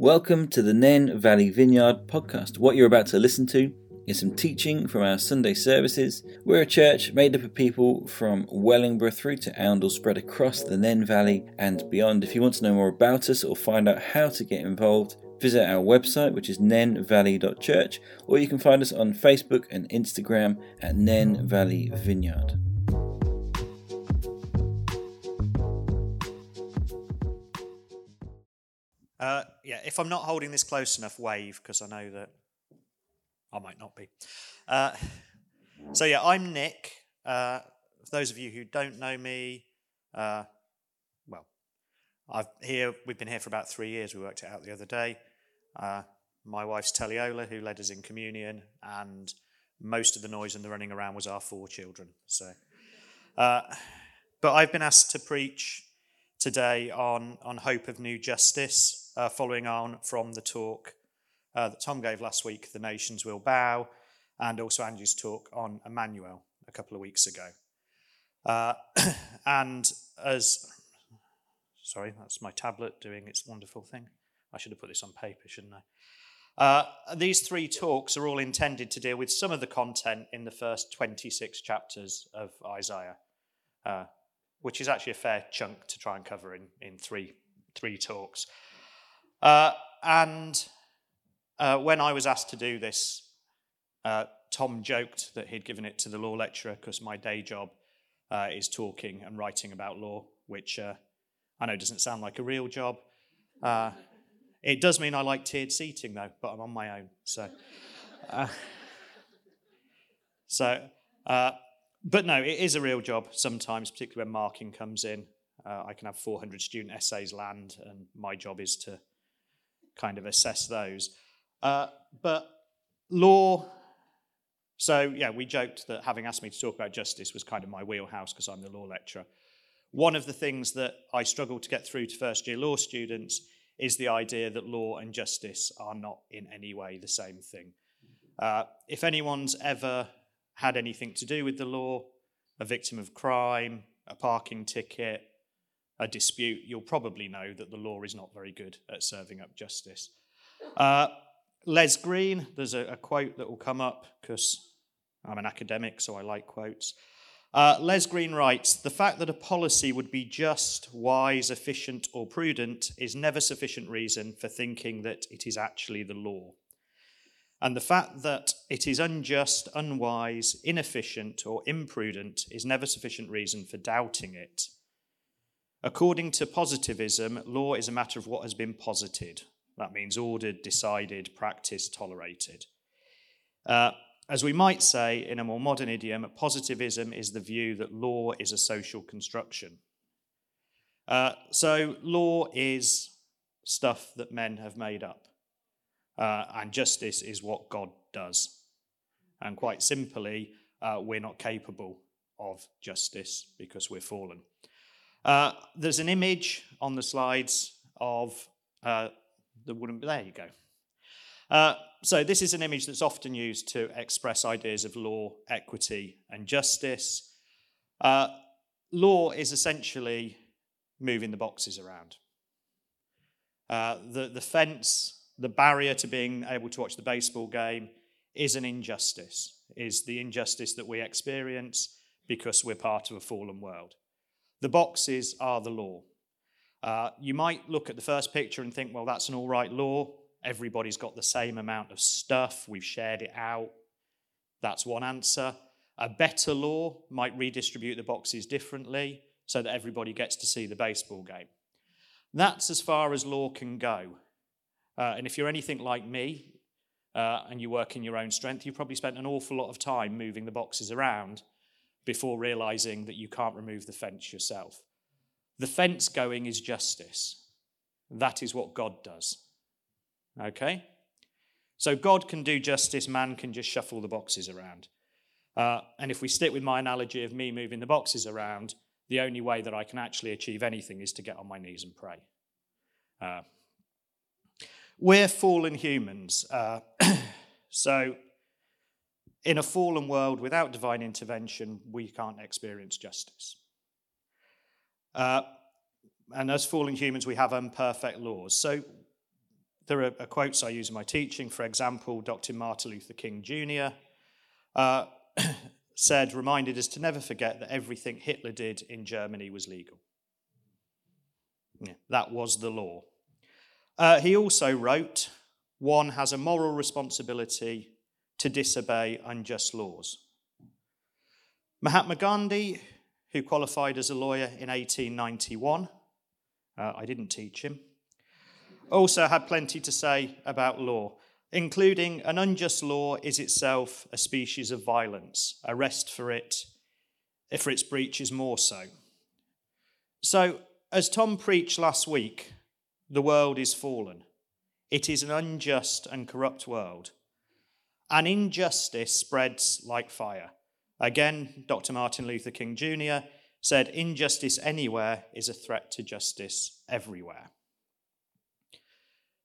Welcome to the Nene Valley Vineyard podcast. What you're about to listen to is some teaching from our Sunday services. We're a church made up of people from Wellingborough through to Oundle, spread across the Nene Valley and beyond. If you want to know more about us or find out how to get involved, visit our website, which is nenevalley.church, or you can find us on Facebook and Instagram at Nene Valley Vineyard. Uh, yeah, if I'm not holding this close enough, wave because I know that I might not be. Uh, so yeah, I'm Nick. Uh, for those of you who don't know me, uh, well, I've here. We've been here for about three years. We worked it out the other day. Uh, my wife's Teliola, who led us in communion, and most of the noise and the running around was our four children. So, uh, but I've been asked to preach today on on hope of new justice uh, following on from the talk uh, that Tom gave last week, The Nations Will Bow, and also Andrew's talk on Emmanuel a couple of weeks ago. Uh, and as, sorry, that's my tablet doing its wonderful thing. I should have put this on paper, shouldn't I? Uh, these three talks are all intended to deal with some of the content in the first 26 chapters of Isaiah, uh, which is actually a fair chunk to try and cover in, in three, three talks. Uh, and uh, when I was asked to do this, uh, Tom joked that he'd given it to the law lecturer because my day job uh, is talking and writing about law, which uh, I know doesn't sound like a real job. Uh, it does mean I like tiered seating, though, but I'm on my own. So, so but no, it is a real job sometimes, particularly when marking comes in. I can have 400 student essays land, and my job is to kind of assess those. Uh, but law, so yeah, we joked that having asked me to talk about justice was kind of my wheelhouse because I'm the law lecturer. One of the things that I struggle to get through to first year law students is the idea that law and justice are not in any way the same thing. Uh, if anyone's ever had anything to do with the law, a victim of crime, a parking ticket, a dispute, you'll probably know that the law is not very good at serving up justice. Uh, Les Green, there's a, a, quote that will come up because I'm an academic, so I like quotes. Uh, Les Green writes The fact that a policy would be just, wise, efficient, or prudent is never sufficient reason for thinking that it is actually the law. And the fact that it is unjust, unwise, inefficient, or imprudent is never sufficient reason for doubting it. According to positivism, law is a matter of what has been posited. That means ordered, decided, practiced, tolerated. Uh, as we might say in a more modern idiom, positivism is the view that law is a social construction. Uh, so, law is stuff that men have made up, uh, and justice is what God does. And quite simply, uh, we're not capable of justice because we're fallen. Uh, there's an image on the slides of uh, the wooden. There you go. Uh, so, this is an image that's often used to express ideas of law, equity, and justice. Uh, law is essentially moving the boxes around. Uh, the, the fence, the barrier to being able to watch the baseball game, is an injustice, is the injustice that we experience because we're part of a fallen world. The boxes are the law. Uh, you might look at the first picture and think, well, that's an all right law. Everybody's got the same amount of stuff. We've shared it out. That's one answer. A better law might redistribute the boxes differently so that everybody gets to see the baseball game. That's as far as law can go. Uh, and if you're anything like me uh, and you work in your own strength, you've probably spent an awful lot of time moving the boxes around before realizing that you can't remove the fence yourself. The fence going is justice. That is what God does. Okay? So God can do justice, man can just shuffle the boxes around. Uh, and if we stick with my analogy of me moving the boxes around, the only way that I can actually achieve anything is to get on my knees and pray. Uh, we're fallen humans. Uh, so in a fallen world without divine intervention, we can't experience justice. Uh, and as fallen humans, we have imperfect laws. So there are quotes I use in my teaching. For example, Dr. Martin Luther King Jr. Uh, said, reminded us to never forget that everything Hitler did in Germany was legal. Yeah, that was the law. Uh, he also wrote, one has a moral responsibility to disobey unjust laws. Mahatma Gandhi, who qualified as a lawyer in 1891, uh, I didn't teach him, also had plenty to say about law including an unjust law is itself a species of violence. Arrest for it, if for its breach is more so. So, as Tom preached last week, the world is fallen. It is an unjust and corrupt world. And injustice spreads like fire. Again, Dr. Martin Luther King Jr. said, Injustice anywhere is a threat to justice everywhere.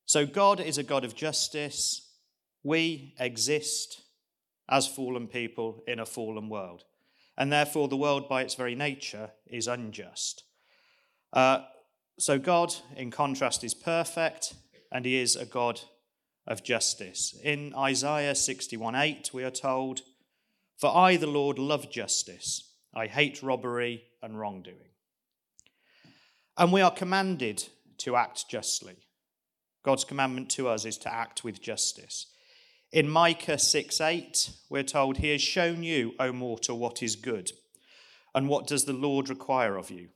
So God is a God of justice. We exist as fallen people in a fallen world. And therefore, the world, by its very nature, is unjust. Uh, so, God, in contrast, is perfect, and He is a God of justice. In Isaiah 61 8, we are told, For I, the Lord, love justice. I hate robbery and wrongdoing. And we are commanded to act justly. God's commandment to us is to act with justice. In Micah 6 8, we're told, He has shown you, O mortal, what is good. And what does the Lord require of you?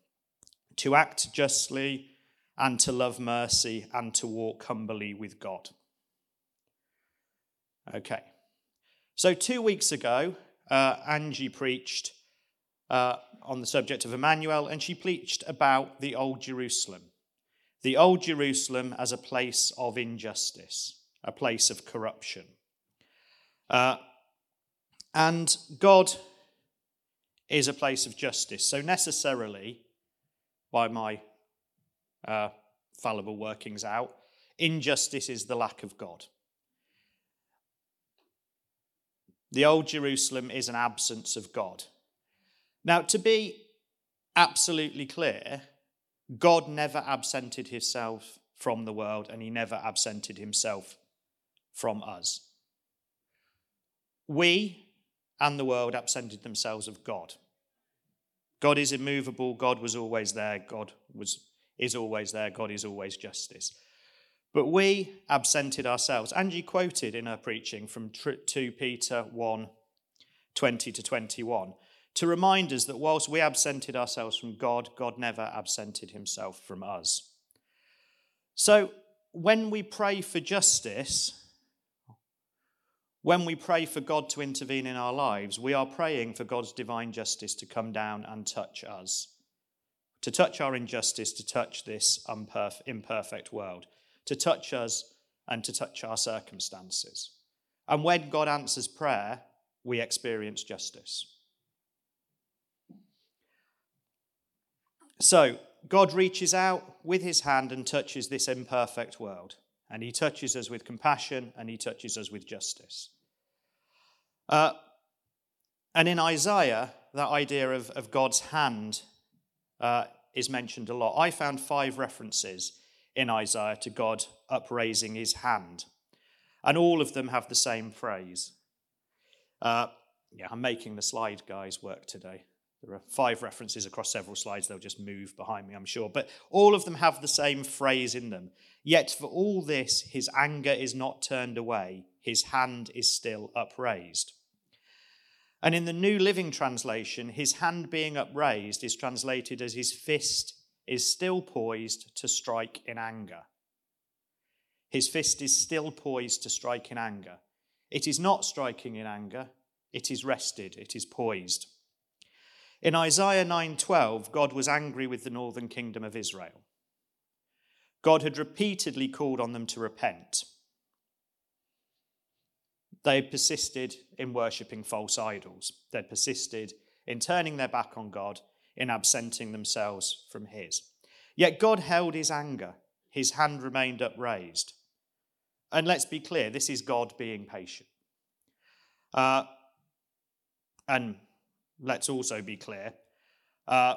To act justly and to love mercy and to walk humbly with God. Okay. So, two weeks ago, uh, Angie preached uh, on the subject of Emmanuel, and she preached about the Old Jerusalem the Old Jerusalem as a place of injustice, a place of corruption. Uh, and God is a place of justice. So, necessarily, by my uh, fallible workings out, injustice is the lack of God. The Old Jerusalem is an absence of God. Now, to be absolutely clear, God never absented himself from the world and he never absented himself from us. We and the world absented themselves of God. God is immovable. God was always there. God was, is always there. God is always justice. But we absented ourselves. Angie quoted in her preaching from 2 Peter 1 20 to 21 to remind us that whilst we absented ourselves from God, God never absented himself from us. So when we pray for justice, when we pray for God to intervene in our lives, we are praying for God's divine justice to come down and touch us, to touch our injustice, to touch this imperfect world, to touch us and to touch our circumstances. And when God answers prayer, we experience justice. So, God reaches out with his hand and touches this imperfect world. And he touches us with compassion and he touches us with justice. Uh, and in Isaiah, that idea of, of God's hand uh, is mentioned a lot. I found five references in Isaiah to God upraising his hand. And all of them have the same phrase. Uh, yeah, I'm making the slide guys work today. There are five references across several slides. They'll just move behind me, I'm sure. But all of them have the same phrase in them. Yet for all this, his anger is not turned away, his hand is still upraised. And in the New Living Translation, his hand being upraised is translated as his fist is still poised to strike in anger. His fist is still poised to strike in anger. It is not striking in anger, it is rested, it is poised. In Isaiah 9:12, God was angry with the northern kingdom of Israel. God had repeatedly called on them to repent. They persisted in worshipping false idols. They'd persisted in turning their back on God, in absenting themselves from His. Yet God held His anger, His hand remained upraised. And let's be clear this is God being patient. Uh, and let's also be clear, uh,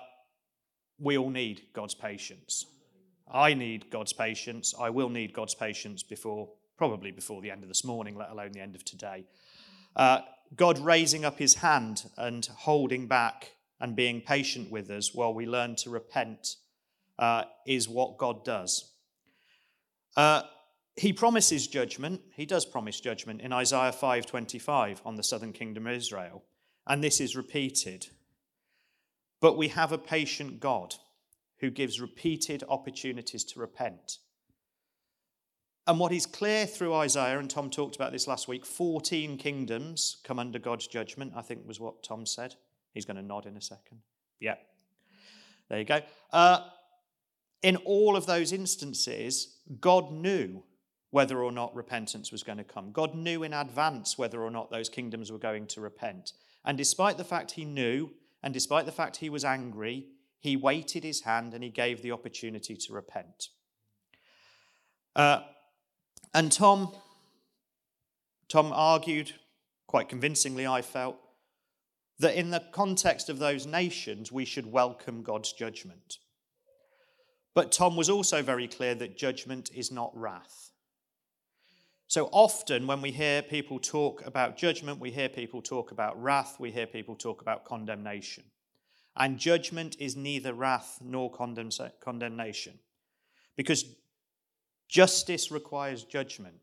we all need God's patience. I need God's patience. I will need God's patience before, probably before the end of this morning, let alone the end of today. Uh, God raising up his hand and holding back and being patient with us while we learn to repent uh, is what God does. Uh, he promises judgment. He does promise judgment in Isaiah 5:25 on the southern kingdom of Israel, and this is repeated. But we have a patient God who gives repeated opportunities to repent. And what is clear through Isaiah, and Tom talked about this last week 14 kingdoms come under God's judgment, I think was what Tom said. He's going to nod in a second. Yeah. There you go. Uh, in all of those instances, God knew whether or not repentance was going to come. God knew in advance whether or not those kingdoms were going to repent. And despite the fact he knew, and despite the fact he was angry, he waited his hand and he gave the opportunity to repent. Uh, and Tom, Tom argued, quite convincingly, I felt, that in the context of those nations, we should welcome God's judgment. But Tom was also very clear that judgment is not wrath. So often, when we hear people talk about judgment, we hear people talk about wrath, we hear people talk about condemnation. And judgment is neither wrath nor condemnation. Because justice requires judgment.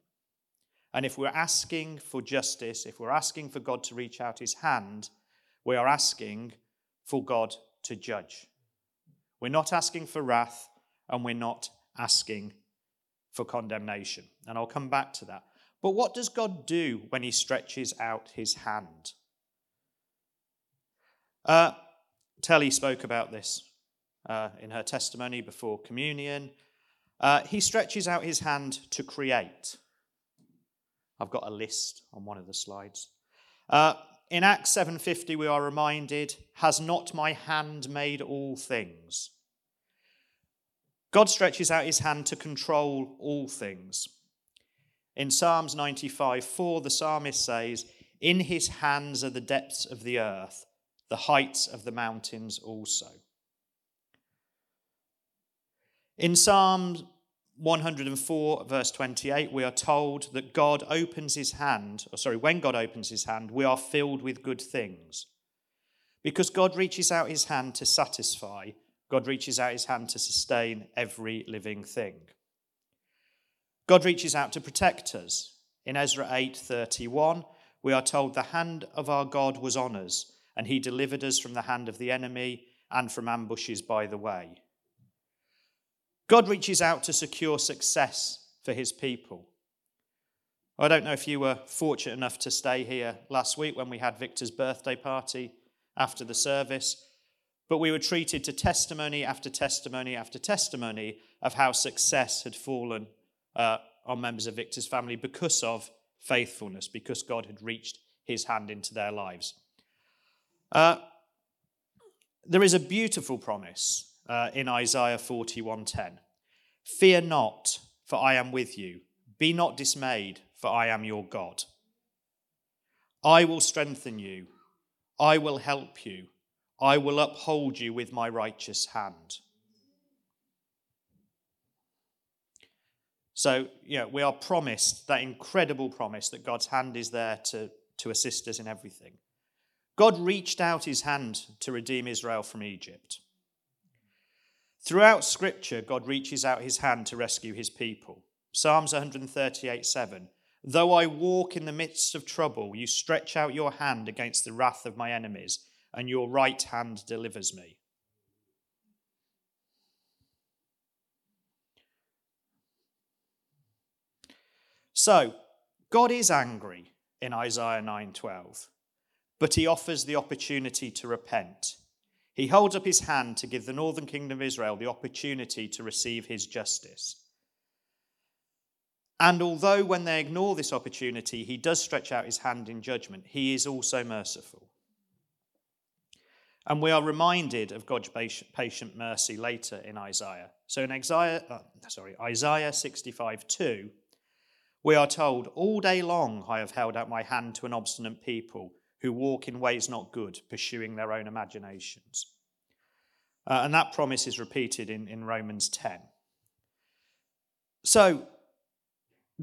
And if we're asking for justice, if we're asking for God to reach out his hand, we are asking for God to judge. We're not asking for wrath, and we're not asking for condemnation. And I'll come back to that. But what does God do when he stretches out his hand? Uh, Telly spoke about this uh, in her testimony before communion. Uh, he stretches out his hand to create. I've got a list on one of the slides. Uh, in Acts 7:50 we are reminded, has not my hand made all things? God stretches out his hand to control all things. In Psalms 95 4, the psalmist says, In his hands are the depths of the earth, the heights of the mountains also. In Psalm 104, verse 28, we are told that God opens his hand, or sorry, when God opens his hand, we are filled with good things. Because God reaches out his hand to satisfy, God reaches out his hand to sustain every living thing. God reaches out to protect us. In Ezra 8:31, we are told the hand of our God was on us and he delivered us from the hand of the enemy and from ambushes by the way. God reaches out to secure success for his people. I don't know if you were fortunate enough to stay here last week when we had Victor's birthday party after the service, but we were treated to testimony after testimony after testimony of how success had fallen uh, on members of Victor's family because of faithfulness, because God had reached his hand into their lives. Uh, there is a beautiful promise uh, in Isaiah 41:10. Fear not, for I am with you. Be not dismayed, for I am your God. I will strengthen you. I will help you. I will uphold you with my righteous hand. So, yeah, we are promised that incredible promise that God's hand is there to, to assist us in everything. God reached out his hand to redeem Israel from Egypt. Throughout Scripture, God reaches out his hand to rescue his people. Psalms 138 7. Though I walk in the midst of trouble, you stretch out your hand against the wrath of my enemies, and your right hand delivers me. So, God is angry in Isaiah 9:12 but he offers the opportunity to repent. He holds up his hand to give the northern kingdom of Israel the opportunity to receive his justice. And although when they ignore this opportunity, he does stretch out his hand in judgment, he is also merciful. And we are reminded of God's patient mercy later in Isaiah. So in Isaiah, uh, sorry, Isaiah 65 2, we are told, All day long I have held out my hand to an obstinate people who walk in ways not good, pursuing their own imaginations. Uh, and that promise is repeated in, in Romans 10. So,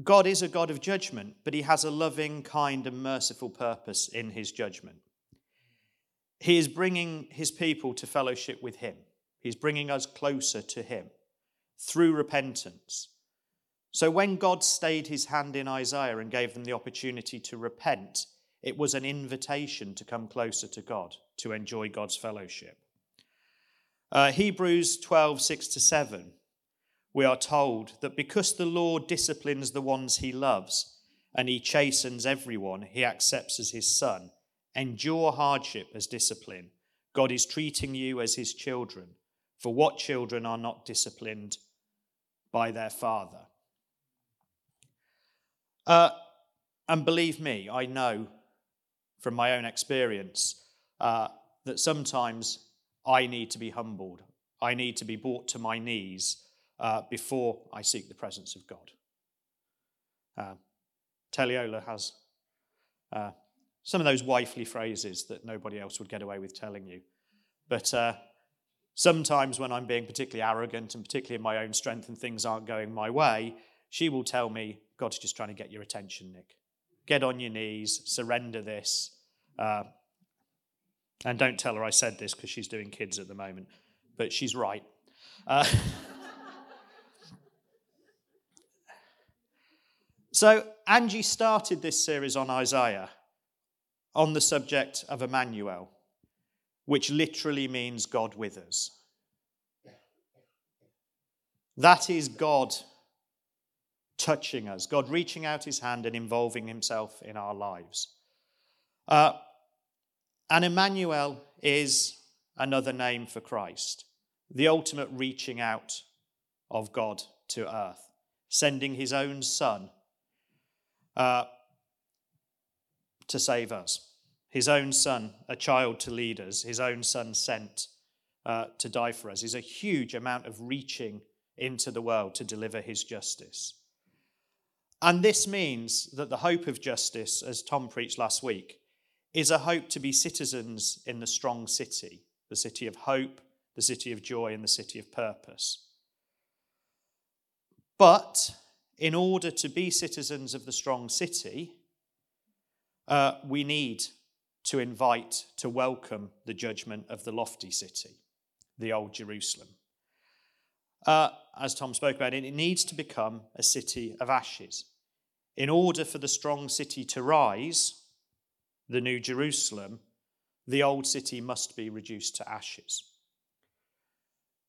God is a God of judgment, but he has a loving, kind, and merciful purpose in his judgment. He is bringing his people to fellowship with him, he's bringing us closer to him through repentance. So, when God stayed his hand in Isaiah and gave them the opportunity to repent, it was an invitation to come closer to God, to enjoy God's fellowship. Uh, Hebrews 12, 6 to 7 we are told that because the Lord disciplines the ones he loves and he chastens everyone he accepts as his son, endure hardship as discipline. God is treating you as his children. For what children are not disciplined by their father? Uh, and believe me, I know from my own experience uh, that sometimes I need to be humbled. I need to be brought to my knees uh, before I seek the presence of God. Uh, Teliola has uh, some of those wifely phrases that nobody else would get away with telling you. But uh, sometimes when I'm being particularly arrogant and particularly in my own strength and things aren't going my way, she will tell me, God's just trying to get your attention, Nick. Get on your knees, surrender this. Uh, and don't tell her I said this because she's doing kids at the moment, but she's right. Uh, So, Angie started this series on Isaiah on the subject of Emmanuel, which literally means God with us. That is God touching us, God reaching out his hand and involving himself in our lives. Uh, and Emmanuel is another name for Christ, the ultimate reaching out of God to earth, sending his own son uh, to save us. His own son, a child to lead us, his own son sent uh, to die for us, is a huge amount of reaching into the world to deliver his justice. And this means that the hope of justice, as Tom preached last week, is a hope to be citizens in the strong city, the city of hope, the city of joy, and the city of purpose. But in order to be citizens of the strong city, uh, we need to invite, to welcome the judgment of the lofty city, the Old Jerusalem. Uh, as Tom spoke about it, it needs to become a city of ashes. In order for the strong city to rise, the New Jerusalem, the old city must be reduced to ashes.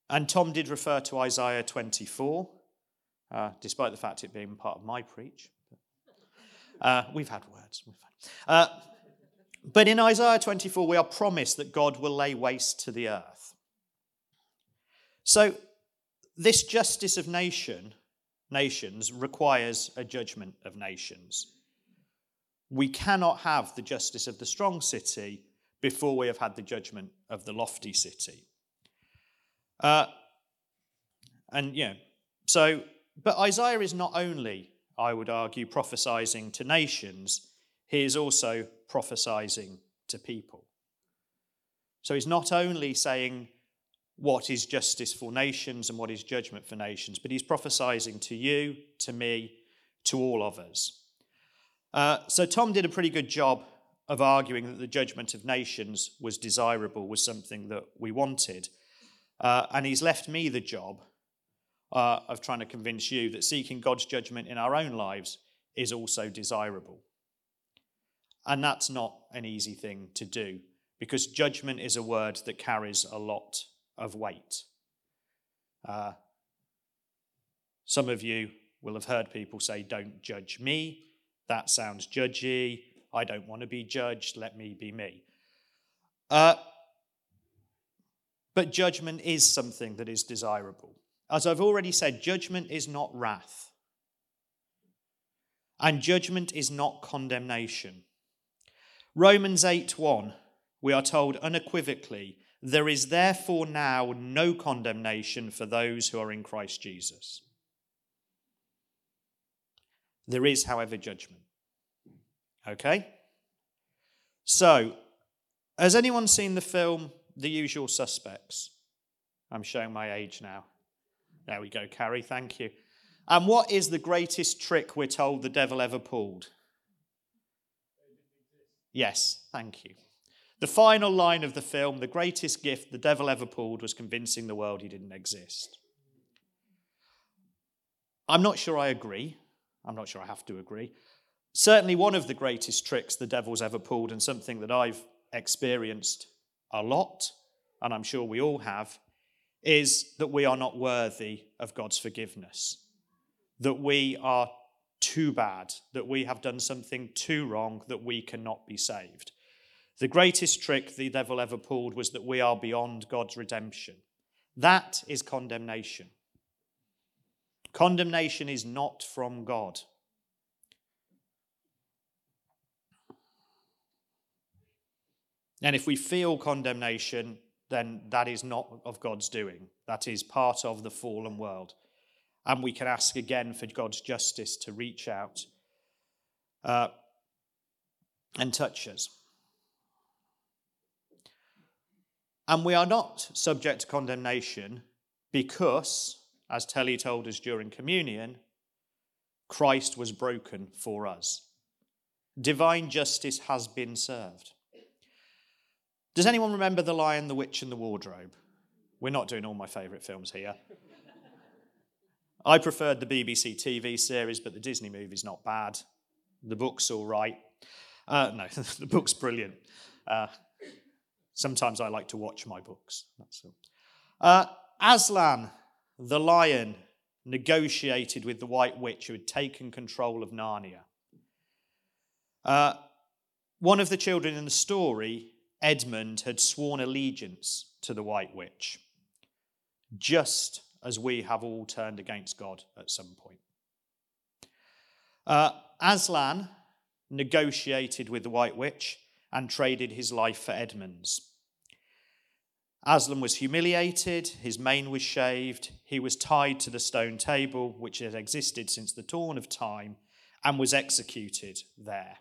And Tom did refer to Isaiah 24, uh, despite the fact it being part of my preach. Uh, we've had words. Uh, but in Isaiah 24, we are promised that God will lay waste to the earth. So, this justice of nation, nations requires a judgment of nations. We cannot have the justice of the strong city before we have had the judgment of the lofty city. Uh, and yeah, so but Isaiah is not only, I would argue, prophesying to nations, he is also prophesying to people. So he's not only saying what is justice for nations and what is judgment for nations, but he's prophesying to you, to me, to all of us. Uh, so Tom did a pretty good job of arguing that the judgment of nations was desirable, was something that we wanted. Uh, and he's left me the job uh, of trying to convince you that seeking God's judgment in our own lives is also desirable. And that's not an easy thing to do because judgment is a word that carries a lot of weight. Uh, some of you will have heard people say, Don't judge me. That sounds judgy. I don't want to be judged. Let me be me. Uh, but judgment is something that is desirable. As I've already said, judgment is not wrath, and judgment is not condemnation. Romans 8 1, we are told unequivocally, there is therefore now no condemnation for those who are in Christ Jesus. There is, however, judgment. Okay? So, has anyone seen the film The Usual Suspects? I'm showing my age now. There we go, Carrie, thank you. And what is the greatest trick we're told the devil ever pulled? Yes, thank you. The final line of the film, the greatest gift the devil ever pulled was convincing the world he didn't exist. I'm not sure I agree. I'm not sure I have to agree. Certainly, one of the greatest tricks the devil's ever pulled, and something that I've experienced a lot, and I'm sure we all have, is that we are not worthy of God's forgiveness, that we are too bad, that we have done something too wrong, that we cannot be saved. The greatest trick the devil ever pulled was that we are beyond God's redemption. That is condemnation. Condemnation is not from God. And if we feel condemnation, then that is not of God's doing. That is part of the fallen world. And we can ask again for God's justice to reach out uh, and touch us. And we are not subject to condemnation because, as Telly told us during communion, Christ was broken for us. Divine justice has been served. Does anyone remember The Lion, the Witch, and the Wardrobe? We're not doing all my favourite films here. I preferred the BBC TV series, but the Disney movie's not bad. The book's all right. Uh, no, the book's brilliant. Uh, sometimes I like to watch my books. That's all. Uh, Aslan, the lion, negotiated with the White Witch who had taken control of Narnia. Uh, one of the children in the story, Edmund, had sworn allegiance to the White Witch, just as we have all turned against God at some point. Uh, Aslan negotiated with the White Witch and traded his life for Edmund's. Aslan was humiliated, his mane was shaved, he was tied to the stone table which had existed since the dawn of time and was executed there.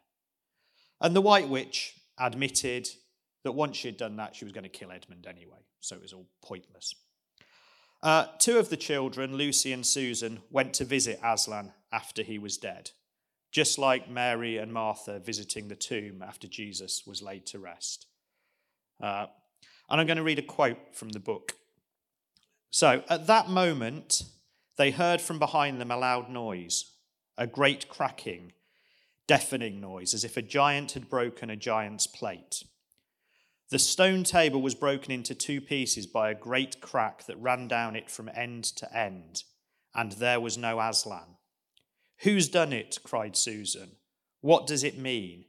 And the White Witch admitted that once she had done that, she was going to kill Edmund anyway, so it was all pointless. Uh, two of the children, Lucy and Susan, went to visit Aslan after he was dead, just like Mary and Martha visiting the tomb after Jesus was laid to rest. Uh, and I'm going to read a quote from the book. So, at that moment, they heard from behind them a loud noise, a great cracking, deafening noise, as if a giant had broken a giant's plate. The stone table was broken into two pieces by a great crack that ran down it from end to end, and there was no Aslan. Who's done it? cried Susan. What does it mean?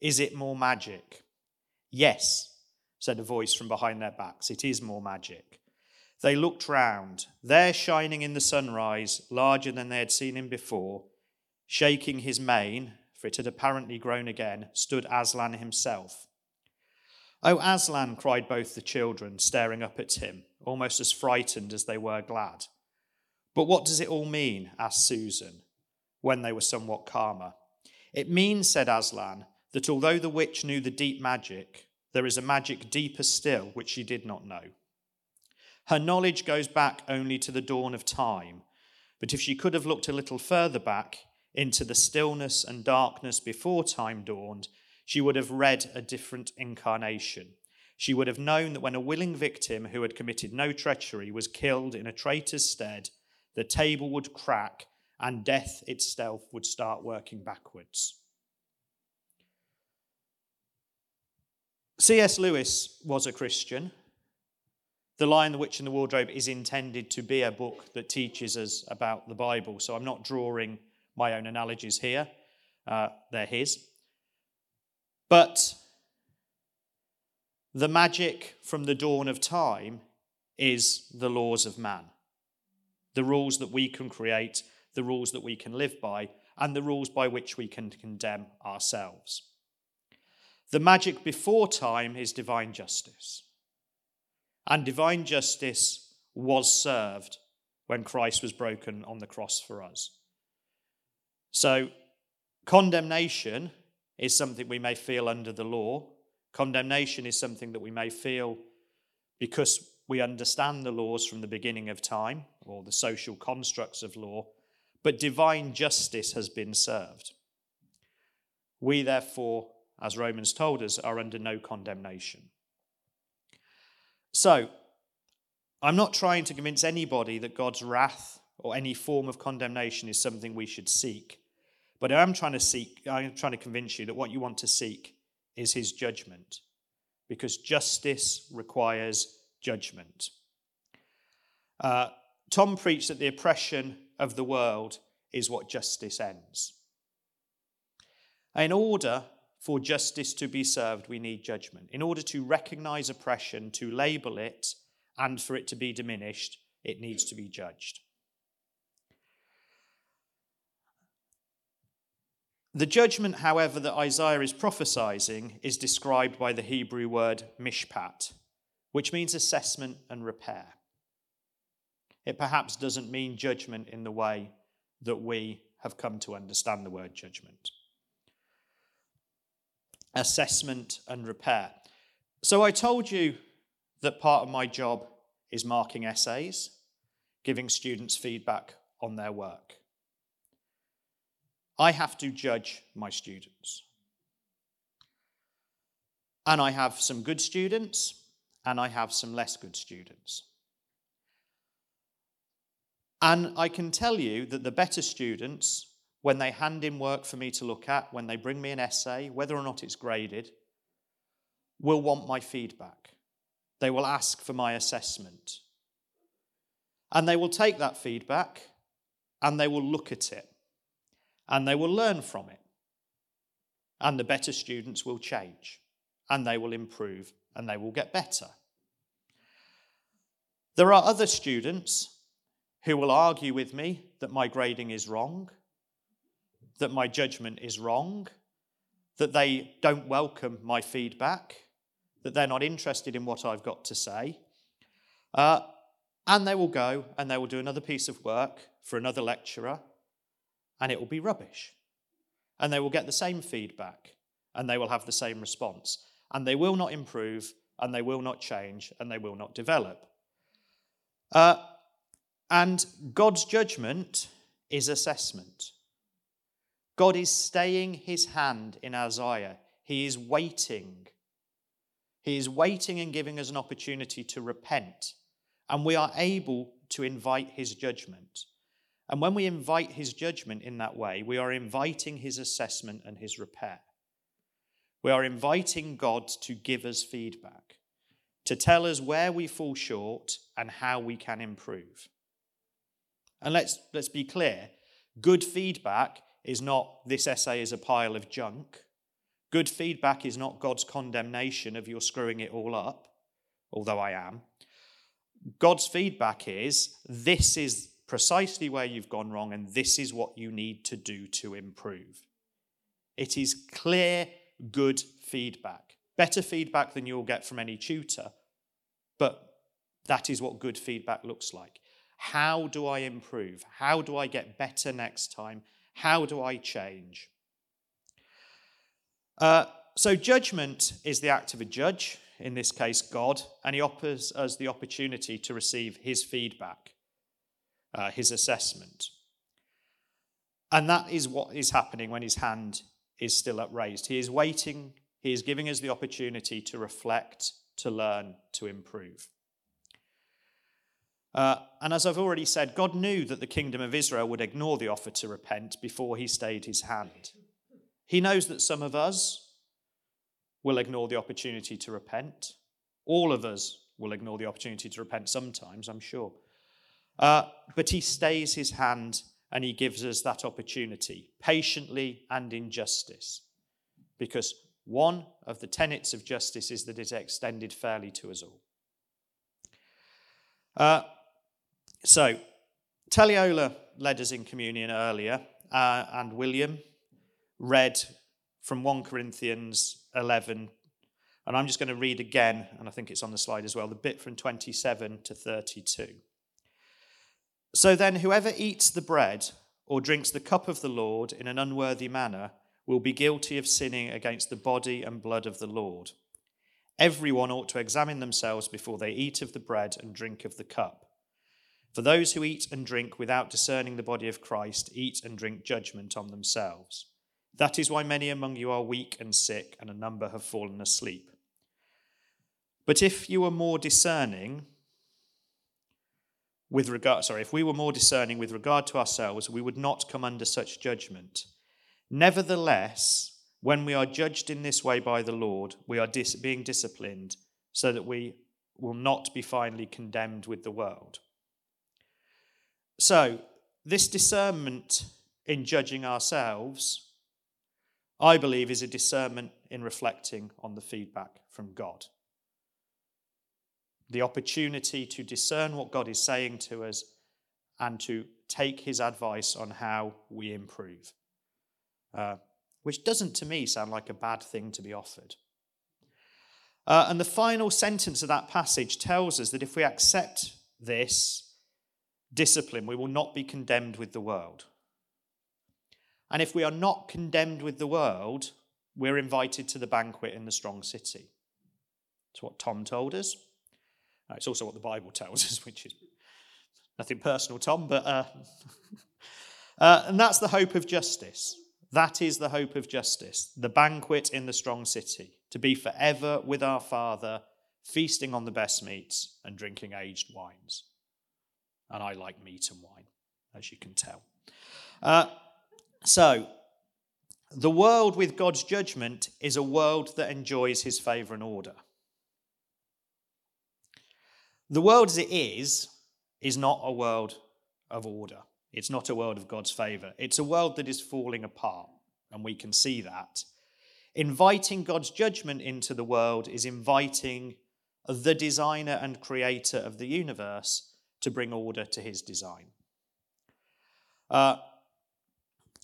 Is it more magic? Yes, said a voice from behind their backs. It is more magic. They looked round. There, shining in the sunrise, larger than they had seen him before, shaking his mane, for it had apparently grown again, stood Aslan himself Oh, Aslan, cried both the children, staring up at him, almost as frightened as they were glad. But what does it all mean? asked Susan, when they were somewhat calmer. It means, said Aslan, that although the witch knew the deep magic, there is a magic deeper still which she did not know. Her knowledge goes back only to the dawn of time, but if she could have looked a little further back into the stillness and darkness before time dawned, she would have read a different incarnation. She would have known that when a willing victim who had committed no treachery was killed in a traitor's stead, the table would crack and death itself would start working backwards. C.S. Lewis was a Christian. The Lion, the Witch, and the Wardrobe is intended to be a book that teaches us about the Bible. So I'm not drawing my own analogies here, uh, they're his. But the magic from the dawn of time is the laws of man. The rules that we can create, the rules that we can live by, and the rules by which we can condemn ourselves. The magic before time is divine justice. And divine justice was served when Christ was broken on the cross for us. So, condemnation is something we may feel under the law. Condemnation is something that we may feel because we understand the laws from the beginning of time or the social constructs of law. but divine justice has been served. We, therefore, as Romans told us, are under no condemnation. So, I'm not trying to convince anybody that God's wrath or any form of condemnation is something we should seek. But I am trying to seek, I'm trying to convince you that what you want to seek is his judgment. Because justice requires judgment. Uh, Tom preached that the oppression of the world is what justice ends. In order for justice to be served, we need judgment. In order to recognize oppression, to label it, and for it to be diminished, it needs to be judged. The judgment, however, that Isaiah is prophesying is described by the Hebrew word mishpat, which means assessment and repair. It perhaps doesn't mean judgment in the way that we have come to understand the word judgment. Assessment and repair. So I told you that part of my job is marking essays, giving students feedback on their work. I have to judge my students. And I have some good students, and I have some less good students. And I can tell you that the better students, when they hand in work for me to look at, when they bring me an essay, whether or not it's graded, will want my feedback. They will ask for my assessment. And they will take that feedback and they will look at it and they will learn from it. And the better students will change and they will improve and they will get better. There are other students who will argue with me that my grading is wrong, that my judgment is wrong, that they don't welcome my feedback, that they're not interested in what I've got to say. Uh, and they will go and they will do another piece of work for another lecturer, and it will be rubbish. And they will get the same feedback, and they will have the same response. And they will not improve, and they will not change, and they will not develop. Uh, and God's judgment is assessment. God is staying his hand in Isaiah. He is waiting. He is waiting and giving us an opportunity to repent. And we are able to invite his judgment. And when we invite his judgment in that way, we are inviting his assessment and his repair. We are inviting God to give us feedback, to tell us where we fall short and how we can improve. And let's, let's be clear good feedback is not this essay is a pile of junk. Good feedback is not God's condemnation of you're screwing it all up, although I am. God's feedback is this is precisely where you've gone wrong, and this is what you need to do to improve. It is clear, good feedback. Better feedback than you'll get from any tutor, but that is what good feedback looks like. How do I improve? How do I get better next time? How do I change? Uh, so, judgment is the act of a judge, in this case, God, and he offers us the opportunity to receive his feedback, uh, his assessment. And that is what is happening when his hand is still upraised. He is waiting, he is giving us the opportunity to reflect, to learn, to improve. Uh, and as I've already said, God knew that the kingdom of Israel would ignore the offer to repent before he stayed his hand. He knows that some of us will ignore the opportunity to repent. All of us will ignore the opportunity to repent sometimes, I'm sure. Uh, but he stays his hand and he gives us that opportunity patiently and in justice. Because one of the tenets of justice is that it's extended fairly to us all. Uh, so, Taliola led us in communion earlier, uh, and William read from 1 Corinthians 11. And I'm just going to read again, and I think it's on the slide as well, the bit from 27 to 32. So then, whoever eats the bread or drinks the cup of the Lord in an unworthy manner will be guilty of sinning against the body and blood of the Lord. Everyone ought to examine themselves before they eat of the bread and drink of the cup. For those who eat and drink without discerning the body of Christ eat and drink judgment on themselves. That is why many among you are weak and sick, and a number have fallen asleep. But if you were more discerning, with regard, sorry, if we were more discerning with regard to ourselves, we would not come under such judgment. Nevertheless, when we are judged in this way by the Lord, we are dis- being disciplined so that we will not be finally condemned with the world. So, this discernment in judging ourselves, I believe, is a discernment in reflecting on the feedback from God. The opportunity to discern what God is saying to us and to take his advice on how we improve, uh, which doesn't to me sound like a bad thing to be offered. Uh, and the final sentence of that passage tells us that if we accept this, discipline, we will not be condemned with the world. And if we are not condemned with the world, we're invited to the banquet in the strong city. It's what Tom told us. It's also what the Bible tells us, which is nothing personal, Tom, but. Uh, uh, and that's the hope of justice. That is the hope of justice, the banquet in the strong city, to be forever with our Father, feasting on the best meats and drinking aged wines and I like meat and wine, as you can tell. Uh, so, the world with God's judgment is a world that enjoys his favour and order. The world as it is, is not a world of order. It's not a world of God's favour. It's a world that is falling apart, and we can see that. Inviting God's judgment into the world is inviting the designer and creator of the universe to bring order to his design. Uh,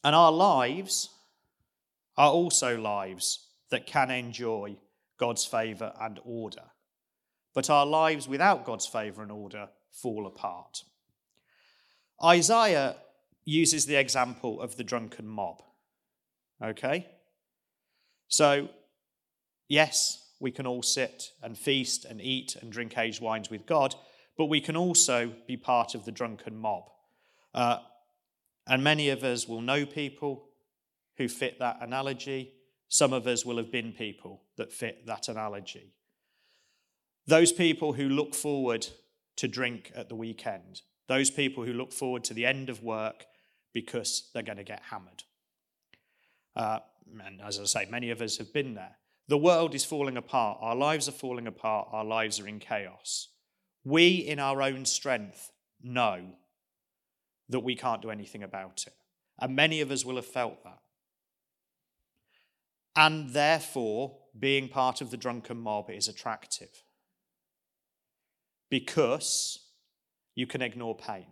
and our lives are also lives that can enjoy God's favour and order. But our lives without God's favour and order fall apart. Isaiah uses the example of the drunken mob. Okay? So, yes, we can all sit and feast and eat and drink aged wines with God, but we can also be part of the drunken mob. Uh, and many of us will know people who fit that analogy. Some of us will have been people that fit that analogy. Those people who look forward to drink at the weekend, those people who look forward to the end of work because they're going to get hammered. Uh, and as I say, many of us have been there. The world is falling apart. Our lives are falling apart. Our lives are in chaos. We, in our own strength, know that we can't do anything about it. And many of us will have felt that. And therefore, being part of the drunken mob is attractive because you can ignore pain.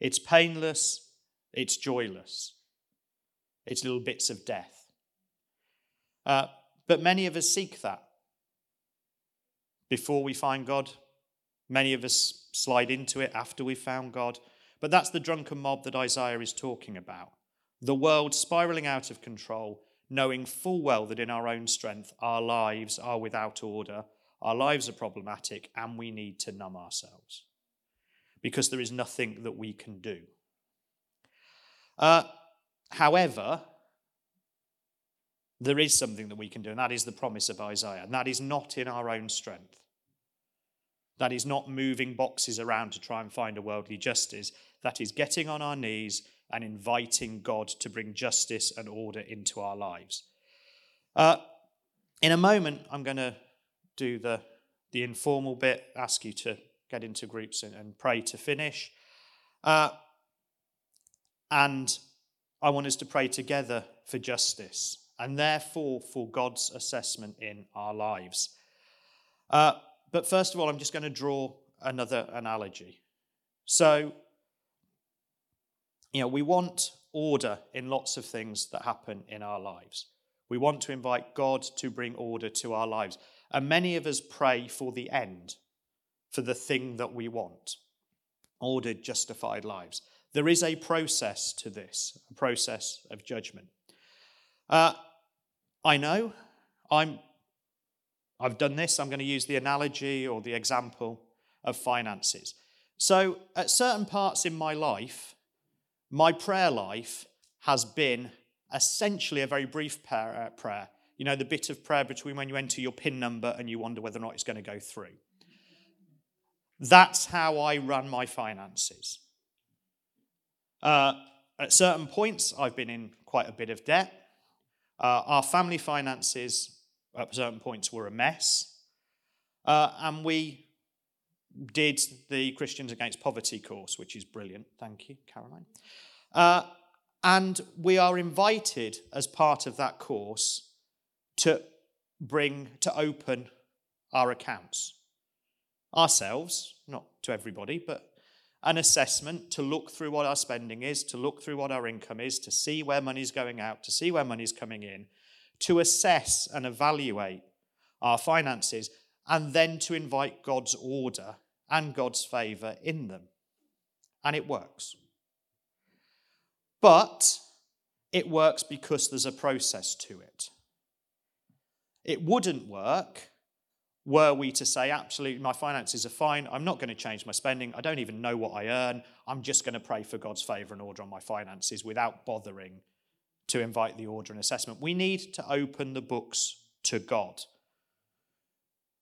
It's painless, it's joyless, it's little bits of death. Uh, but many of us seek that before we find God, Many of us slide into it after we've found God. But that's the drunken mob that Isaiah is talking about. The world spiraling out of control, knowing full well that in our own strength our lives are without order, our lives are problematic, and we need to numb ourselves because there is nothing that we can do. Uh, however, there is something that we can do, and that is the promise of Isaiah, and that is not in our own strength. That is not moving boxes around to try and find a worldly justice. That is getting on our knees and inviting God to bring justice and order into our lives. Uh, in a moment, I'm going to do the, the informal bit, ask you to get into groups and, and pray to finish. Uh, and I want us to pray together for justice and therefore for God's assessment in our lives. Uh, but first of all, I'm just going to draw another analogy. So, you know, we want order in lots of things that happen in our lives. We want to invite God to bring order to our lives. And many of us pray for the end, for the thing that we want ordered, justified lives. There is a process to this, a process of judgment. Uh, I know I'm I've done this, I'm going to use the analogy or the example of finances. So, at certain parts in my life, my prayer life has been essentially a very brief prayer, prayer. You know, the bit of prayer between when you enter your PIN number and you wonder whether or not it's going to go through. That's how I run my finances. Uh, at certain points, I've been in quite a bit of debt. Uh, our family finances at certain points were a mess. Uh, and we did the Christians Against Poverty course, which is brilliant. Thank you, Caroline. Uh, and we are invited as part of that course to bring, to open our accounts ourselves, not to everybody, but an assessment to look through what our spending is, to look through what our income is, to see where money's going out, to see where money's coming in, to assess and evaluate our finances, and then to invite God's order and God's favour in them. And it works. But it works because there's a process to it. It wouldn't work were we to say, absolutely, my finances are fine, I'm not going to change my spending, I don't even know what I earn, I'm just going to pray for God's favour and order on my finances without bothering to invite the order and assessment. We need to open the books to God.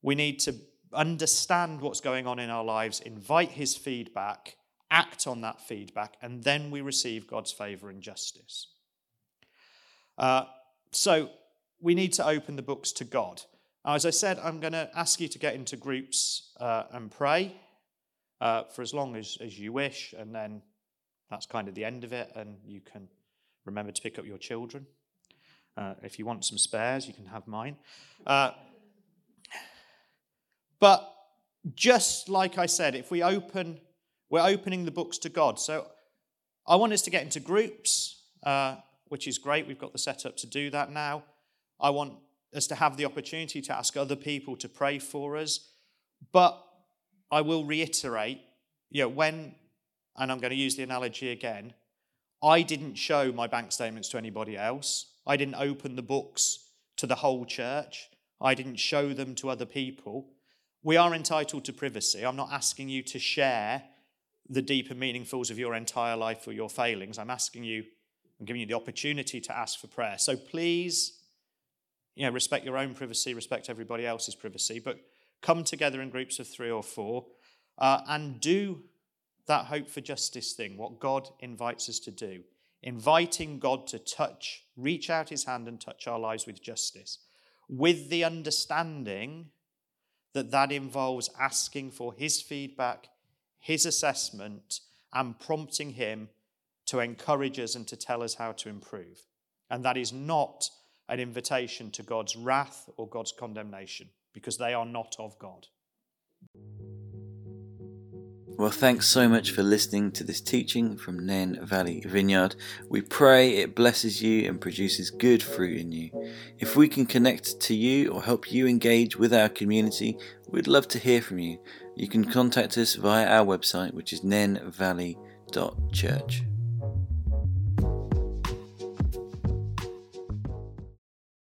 We need to understand what's going on in our lives, invite His feedback, act on that feedback, and then we receive God's favour and justice. Uh, so we need to open the books to God. As I said, I'm going to ask you to get into groups uh, and pray uh, for as long as, as you wish, and then that's kind of the end of it, and you can remember to pick up your children. Uh, if you want some spares, you can have mine. Uh, but just like I said, if we open, we're opening the books to God. So I want us to get into groups, uh, which is great. We've got the setup to do that now. I want us to have the opportunity to ask other people to pray for us. But I will reiterate, you know, when, and I'm going to use the analogy again, I didn't show my bank statements to anybody else. I didn't open the books to the whole church. I didn't show them to other people. We are entitled to privacy. I'm not asking you to share the deeper meaningfuls of your entire life or your failings. I'm asking you, I'm giving you the opportunity to ask for prayer. So please you know, respect your own privacy, respect everybody else's privacy, but come together in groups of three or four uh, and do that hope for justice thing, what God invites us to do. Inviting God to touch, reach out his hand and touch our lives with justice, with the understanding that that involves asking for his feedback, his assessment, and prompting him to encourage us and to tell us how to improve. And that is not an invitation to God's wrath or God's condemnation because they are not of God. Well, thanks so much for listening to this teaching from Nene Valley Vineyard. We pray it blesses you and produces good fruit in you. If we can connect to you or help you engage with our community, we'd love to hear from you. You can contact us via our website, which is nenevalley.church.